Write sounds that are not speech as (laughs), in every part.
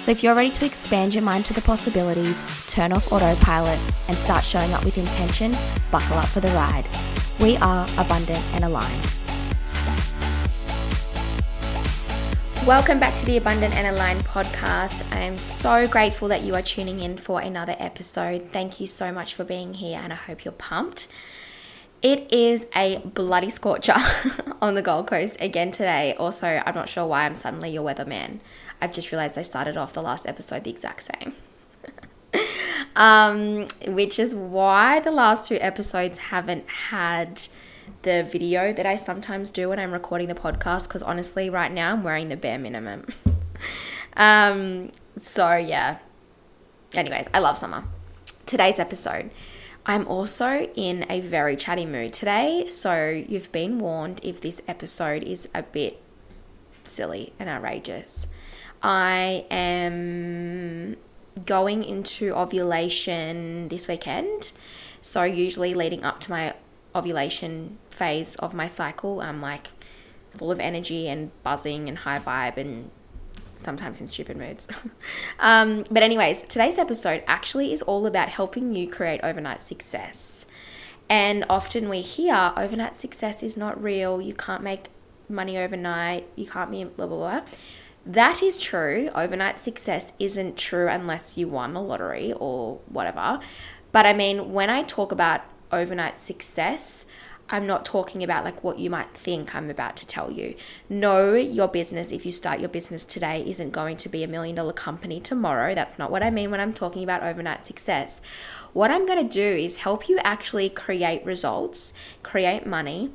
So if you're ready to expand your mind to the possibilities, turn off autopilot, and start showing up with intention, buckle up for the ride. We are abundant and aligned. Welcome back to the Abundant and Aligned podcast. I am so grateful that you are tuning in for another episode. Thank you so much for being here, and I hope you're pumped. It is a bloody scorcher (laughs) on the Gold Coast again today. Also, I'm not sure why I'm suddenly your weatherman. I've just realized I started off the last episode the exact same. (laughs) um, which is why the last two episodes haven't had the video that I sometimes do when I'm recording the podcast because honestly, right now I'm wearing the bare minimum. (laughs) um, so, yeah. Anyways, I love summer. Today's episode. I'm also in a very chatty mood today, so you've been warned if this episode is a bit silly and outrageous. I am going into ovulation this weekend. So, usually leading up to my ovulation phase of my cycle, I'm like full of energy and buzzing and high vibe and sometimes in stupid moods. (laughs) um, but, anyways, today's episode actually is all about helping you create overnight success. And often we hear overnight success is not real, you can't make money overnight, you can't be blah, blah, blah. That is true. Overnight success isn't true unless you won the lottery or whatever. But I mean, when I talk about overnight success, I'm not talking about like what you might think I'm about to tell you. No, your business, if you start your business today, isn't going to be a million dollar company tomorrow. That's not what I mean when I'm talking about overnight success. What I'm going to do is help you actually create results, create money,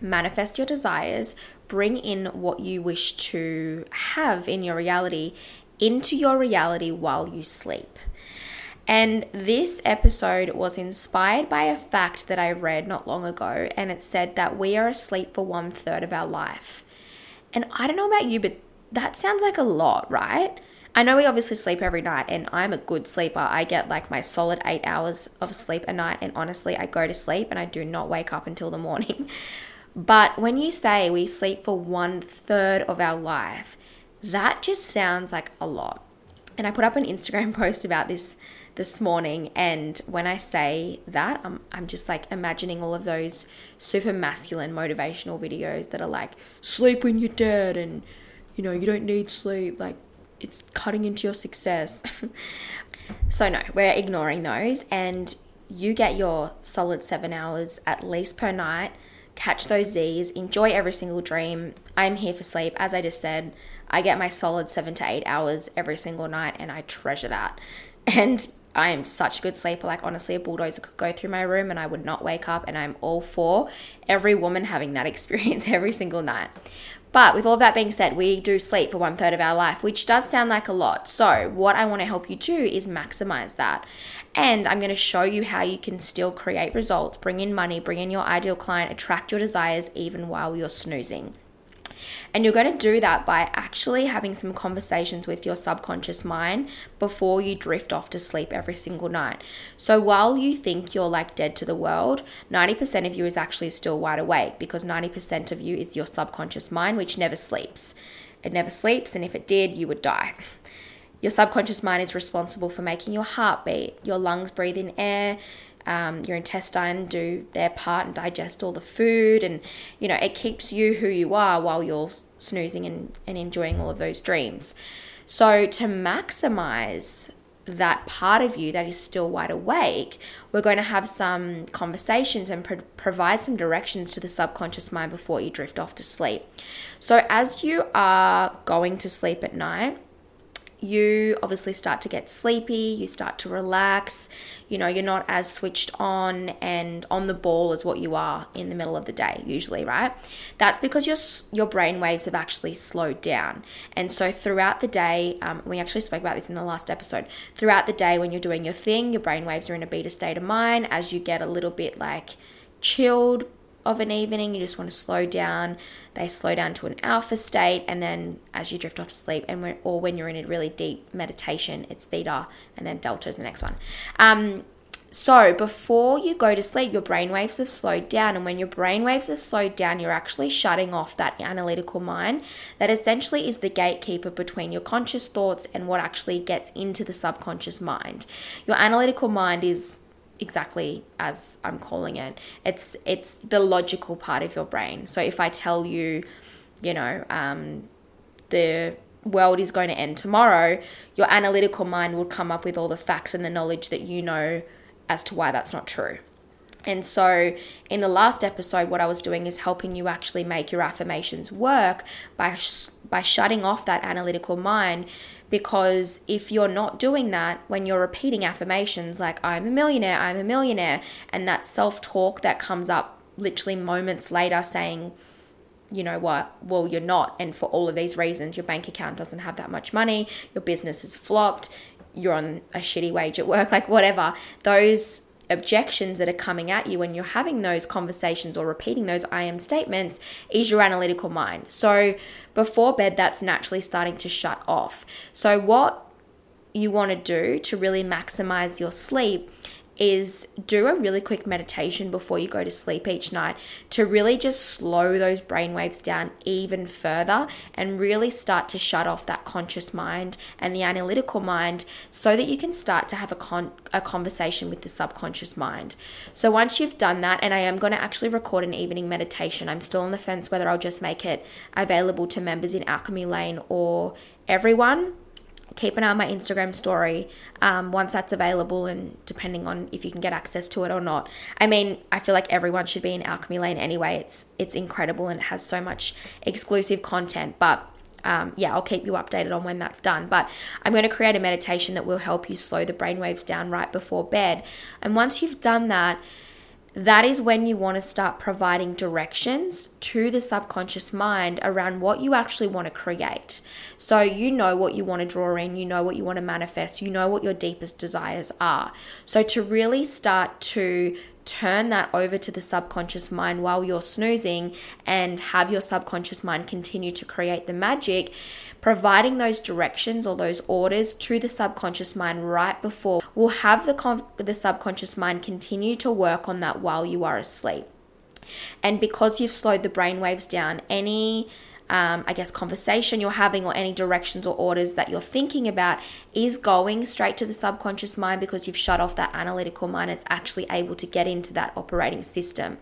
manifest your desires, bring in what you wish to have in your reality into your reality while you sleep. And this episode was inspired by a fact that I read not long ago, and it said that we are asleep for one third of our life. And I don't know about you, but that sounds like a lot, right? I know we obviously sleep every night, and I'm a good sleeper. I get like my solid eight hours of sleep a night, and honestly, I go to sleep and I do not wake up until the morning. (laughs) But when you say we sleep for one third of our life, that just sounds like a lot. And I put up an Instagram (laughs) post about this this morning. And when I say that, I'm, I'm just like imagining all of those super masculine motivational videos that are like, sleep when you're dead, and you know, you don't need sleep. Like, it's cutting into your success. (laughs) so, no, we're ignoring those. And you get your solid seven hours at least per night catch those Z's, enjoy every single dream. I'm here for sleep. As I just said, I get my solid seven to eight hours every single night and I treasure that. (laughs) And I am such a good sleeper. Like, honestly, a bulldozer could go through my room and I would not wake up. And I'm all for every woman having that (laughs) experience every single night. But with all of that being said, we do sleep for one third of our life, which does sound like a lot. So, what I want to help you do is maximize that. And I'm going to show you how you can still create results, bring in money, bring in your ideal client, attract your desires even while you're snoozing. And you're going to do that by actually having some conversations with your subconscious mind before you drift off to sleep every single night. So while you think you're like dead to the world, 90% of you is actually still wide awake because 90% of you is your subconscious mind, which never sleeps. It never sleeps, and if it did, you would die. (laughs) Your subconscious mind is responsible for making your heart beat, your lungs breathe in air, um, your intestine do their part and digest all the food, and you know, it keeps you who you are while you're snoozing and, and enjoying all of those dreams. So, to maximize that part of you that is still wide awake, we're going to have some conversations and pro- provide some directions to the subconscious mind before you drift off to sleep. So, as you are going to sleep at night, you obviously start to get sleepy, you start to relax, you know, you're not as switched on and on the ball as what you are in the middle of the day usually, right? That's because your your brain waves have actually slowed down. And so throughout the day, um, we actually spoke about this in the last episode. Throughout the day when you're doing your thing, your brain waves are in a beta state of mind as you get a little bit like chilled of an evening, you just want to slow down. They slow down to an alpha state, and then as you drift off to sleep, and when, or when you're in a really deep meditation, it's theta, and then delta is the next one. Um, so before you go to sleep, your brain waves have slowed down, and when your brain waves have slowed down, you're actually shutting off that analytical mind that essentially is the gatekeeper between your conscious thoughts and what actually gets into the subconscious mind. Your analytical mind is exactly as I'm calling it. It's it's the logical part of your brain. So if I tell you, you know, um, the world is going to end tomorrow, your analytical mind will come up with all the facts and the knowledge that you know as to why that's not true. And so, in the last episode, what I was doing is helping you actually make your affirmations work by sh- by shutting off that analytical mind because if you're not doing that when you're repeating affirmations like I'm a millionaire, I'm a millionaire, and that self talk that comes up literally moments later saying, you know what, well, you're not. And for all of these reasons, your bank account doesn't have that much money, your business is flopped, you're on a shitty wage at work, (laughs) like whatever. Those objections that are coming at you when you're having those conversations or repeating those I am statements is your analytical mind. So before bed, that's naturally starting to shut off. So, what you want to do to really maximize your sleep is do a really quick meditation before you go to sleep each night to really just slow those brain waves down even further and really start to shut off that conscious mind and the analytical mind so that you can start to have a, con- a conversation with the subconscious mind. So once you've done that, and I am going to actually record an evening meditation, I'm still on the fence whether I'll just make it available to members in Alchemy Lane or everyone keep an eye on my Instagram story um, once that's available and depending on if you can get access to it or not. I mean, I feel like everyone should be in Alchemy Lane anyway. It's it's incredible and it has so much exclusive content, but um, yeah, I'll keep you updated on when that's done. But I'm going to create a meditation that will help you slow the brainwaves down right before bed. And once you've done that, that is when you want to start providing directions to the subconscious mind around what you actually want to create. So, you know what you want to draw in, you know what you want to manifest, you know what your deepest desires are. So, to really start to turn that over to the subconscious mind while you're snoozing and have your subconscious mind continue to create the magic providing those directions or those orders to the subconscious mind right before will have the, the subconscious mind continue to work on that while you are asleep. And because you've slowed the brain waves down, any um, I guess, conversation you're having or any directions or orders that you're thinking about is going straight to the subconscious mind because you've shut off that analytical mind. It's actually able to get into that operating system.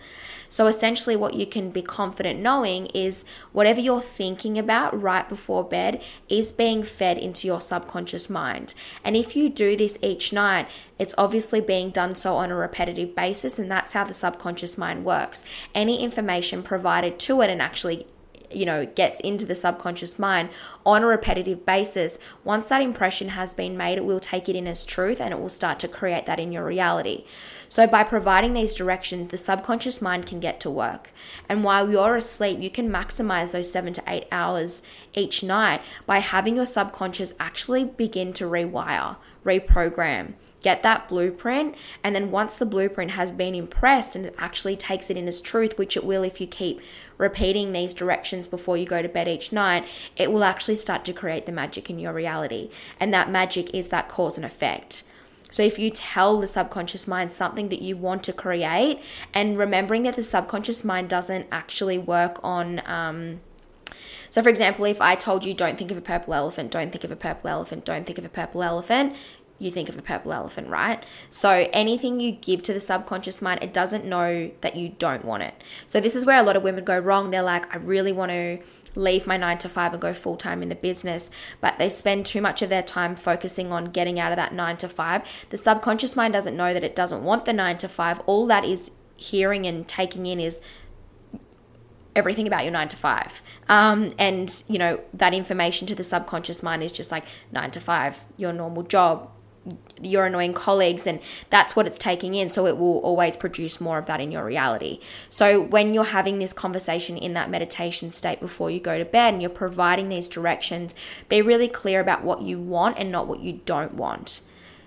So essentially, what you can be confident knowing is whatever you're thinking about right before bed is being fed into your subconscious mind. And if you do this each night, it's obviously being done so on a repetitive basis, and that's how the subconscious mind works. Any information provided to it and actually you know gets into the subconscious mind on a repetitive basis once that impression has been made it will take it in as truth and it will start to create that in your reality. So by providing these directions the subconscious mind can get to work. And while you're asleep you can maximize those 7 to 8 hours each night by having your subconscious actually begin to rewire reprogram get that blueprint. And then once the blueprint has been impressed and it actually takes it in as truth which it will if you keep repeating these directions before you go to bed each night, it will actually start to create the magic in your reality. And that magic is that cause and effect. So if you tell the subconscious mind something that you want to create, and remembering that the subconscious mind doesn't actually work on, um, so for example, if I told you don't think of a purple elephant, don't think of a purple elephant, don't think of a purple elephant, you think of a purple elephant, right? So anything you give to the subconscious mind, it doesn't know that you don't want it. So this is where a lot of women go wrong. They're like, I really want to leave my nine to five and go full time in the business, but they spend too much of their time focusing on getting out of that nine to five. The subconscious mind doesn't know that it doesn't want the nine to five. All that is hearing and taking in is everything about your nine to five. Um, and, you know, that information to the subconscious mind is just like nine to five, your normal job, your annoying colleagues and that's what it's taking in. So it will always produce more of that in your reality. So when you're having this conversation in that meditation state before you go to bed and you're providing these directions be really clear about what you want and not what you don't want.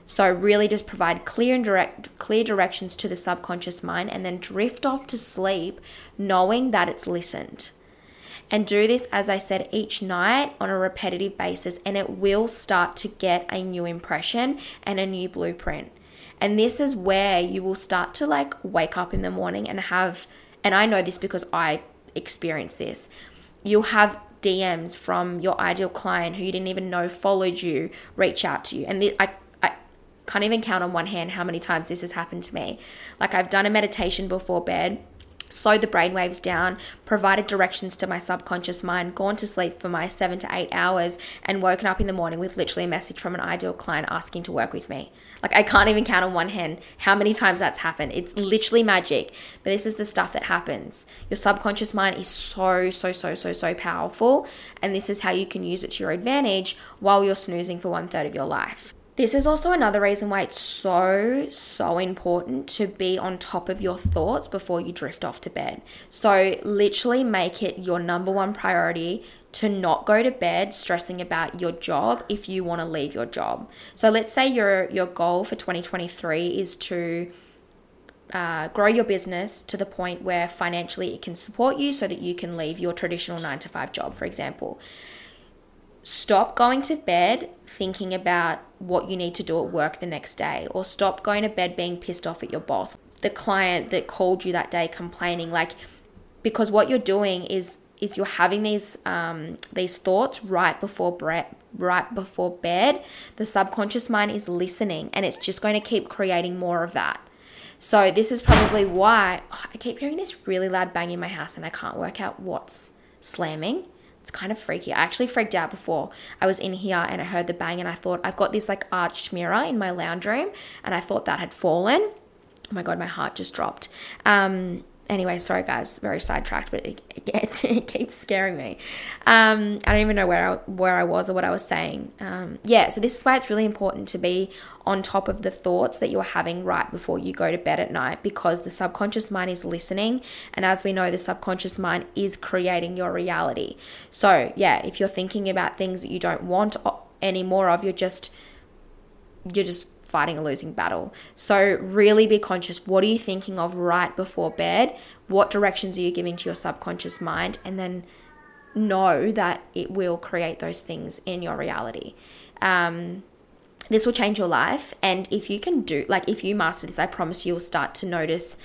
So really just provide clear and direct clear directions to the subconscious mind and then drift off to sleep knowing that it's listened and do this, as I said, each night on a repetitive basis, and it will start to get a new impression and a new blueprint. And this is where you will start to like wake up in the morning and have, and I know this because I experienced this, you'll have DMs from your ideal client who you didn't even know followed you reach out to you. And the, I, I can't even count on one hand how many times this has happened to me. Like I've done a meditation before bed slowed the brainwaves down, provided directions to my subconscious mind, gone to sleep for my seven to eight hours, and woken up in the morning with literally a message from an ideal client asking to work with me. Like, I can't even count on one hand how many times that's happened. It's literally magic, but this is the stuff that happens. Your subconscious mind is so, so, so, so, so powerful, and this is how you can use it to your advantage while you're snoozing for one third of your life. This is also another reason why it's so, so important to be on top of your thoughts before you drift off to bed. So, literally make it your number one priority to not go to bed stressing about your job if you want to leave your job. So, let's say your, your goal for 2023 is to uh, grow your business to the point where financially it can support you so that you can leave your traditional nine to five job, for example stop going to bed thinking about what you need to do at work the next day, or stop going to bed being pissed off at your boss, the client that called you that day complaining. Like, because what you're doing is is you're having these um, these thoughts right before bre- right before bed. The subconscious mind is listening, and it's just going to keep creating more of that. So this is probably why oh, I keep hearing this really loud bang in my house, and I can't work out what's slamming it's kind of freaky. I actually freaked out before I was in here and I heard the bang and I thought I've got this like arched mirror in my lounge room and I thought that had fallen. Oh my god, my heart just dropped. Um, anyway, sorry guys, very sidetracked, but it, it, (laughs) it keeps scaring me. Um, I don't even know where I, where I was or what I was saying. Um, yeah, so this is why it's really important to be on top of the thoughts that you're having right before you go to bed at night because the subconscious mind is listening, and as we know, the subconscious mind is creating your reality. So yeah, if you're thinking about things that you don't want any more of, you're just you're just fighting a losing battle. So, really be conscious what are you thinking of right before bed? What directions are you giving to your subconscious mind? And then know that it will create those things in your reality. Um, this will change your life. And if you can do, like, if you master this, I promise you will start to notice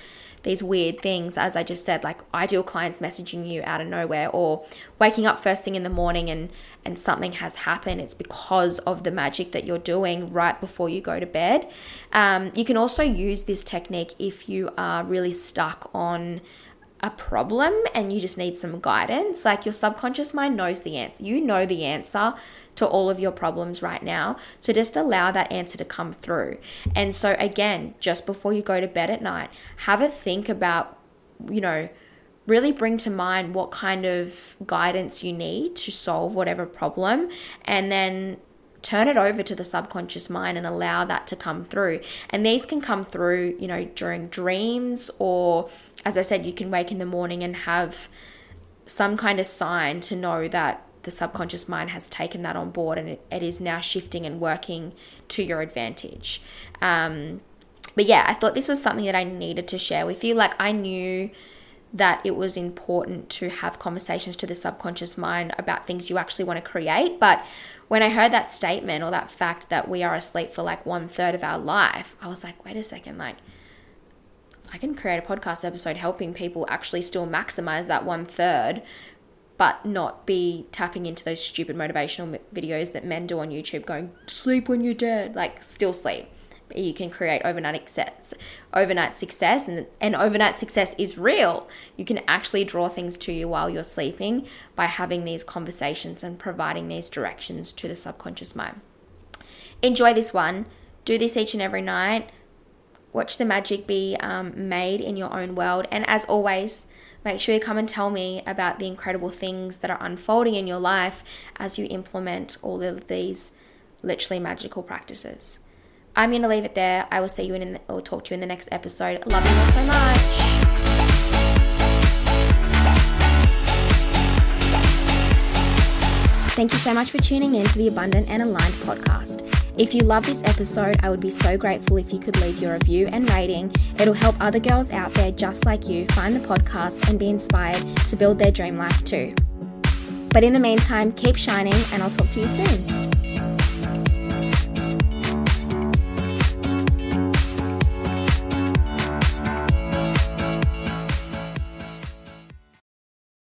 these weird things, as I just said, like ideal clients messaging you out of nowhere or waking up first thing in the morning and, and something has happened. It's because of the magic that you're doing right before you go to bed. Um, you can also use this technique if you are really stuck on a problem and you just need some guidance. Like your subconscious mind knows the answer. You know the answer to all of your problems right now. So just allow that answer to come through. And so, again, just before you go to bed at night, have a think about, you know, really bring to mind what kind of guidance you need to solve whatever problem and then turn it over to the subconscious mind and allow that to come through. And these can come through, you know, during dreams, or as I said, you can wake in the morning and have some kind of sign to know that the subconscious mind has taken that on board and it, is now shifting and working to your advantage. Um, but yeah, I thought this was something that I needed to share with you. Like, I knew that it was important to have conversations to the subconscious mind about things you actually want to create. But when I heard that statement or that fact that we are asleep for like one third of our life, I was like, wait a second, like, I can create a podcast episode helping people actually still maximize that one third but not be tapping into those stupid motivational videos that men do on YouTube going, sleep when you're dead, like still sleep. You can create overnight success, overnight success, and, and overnight success is real. You can actually draw things to you while you're sleeping by having these conversations and providing these directions to the subconscious mind. Enjoy this one. Do this each and every night. Watch the magic be um, made in your own world. And as always, Make sure you come and tell me about the incredible things that are unfolding in your life as you implement all of these literally magical practices. I'm going to leave it there. I will see you in, or talk to you in the next episode. Love you all so much. Thank you so much for tuning in to the Abundant and Aligned podcast. If you love this episode, I would be so grateful if you could leave your review and rating. It'll help other girls out there just like you find the podcast and be inspired to build their dream life too. But in the meantime, keep shining, and I'll talk to you soon.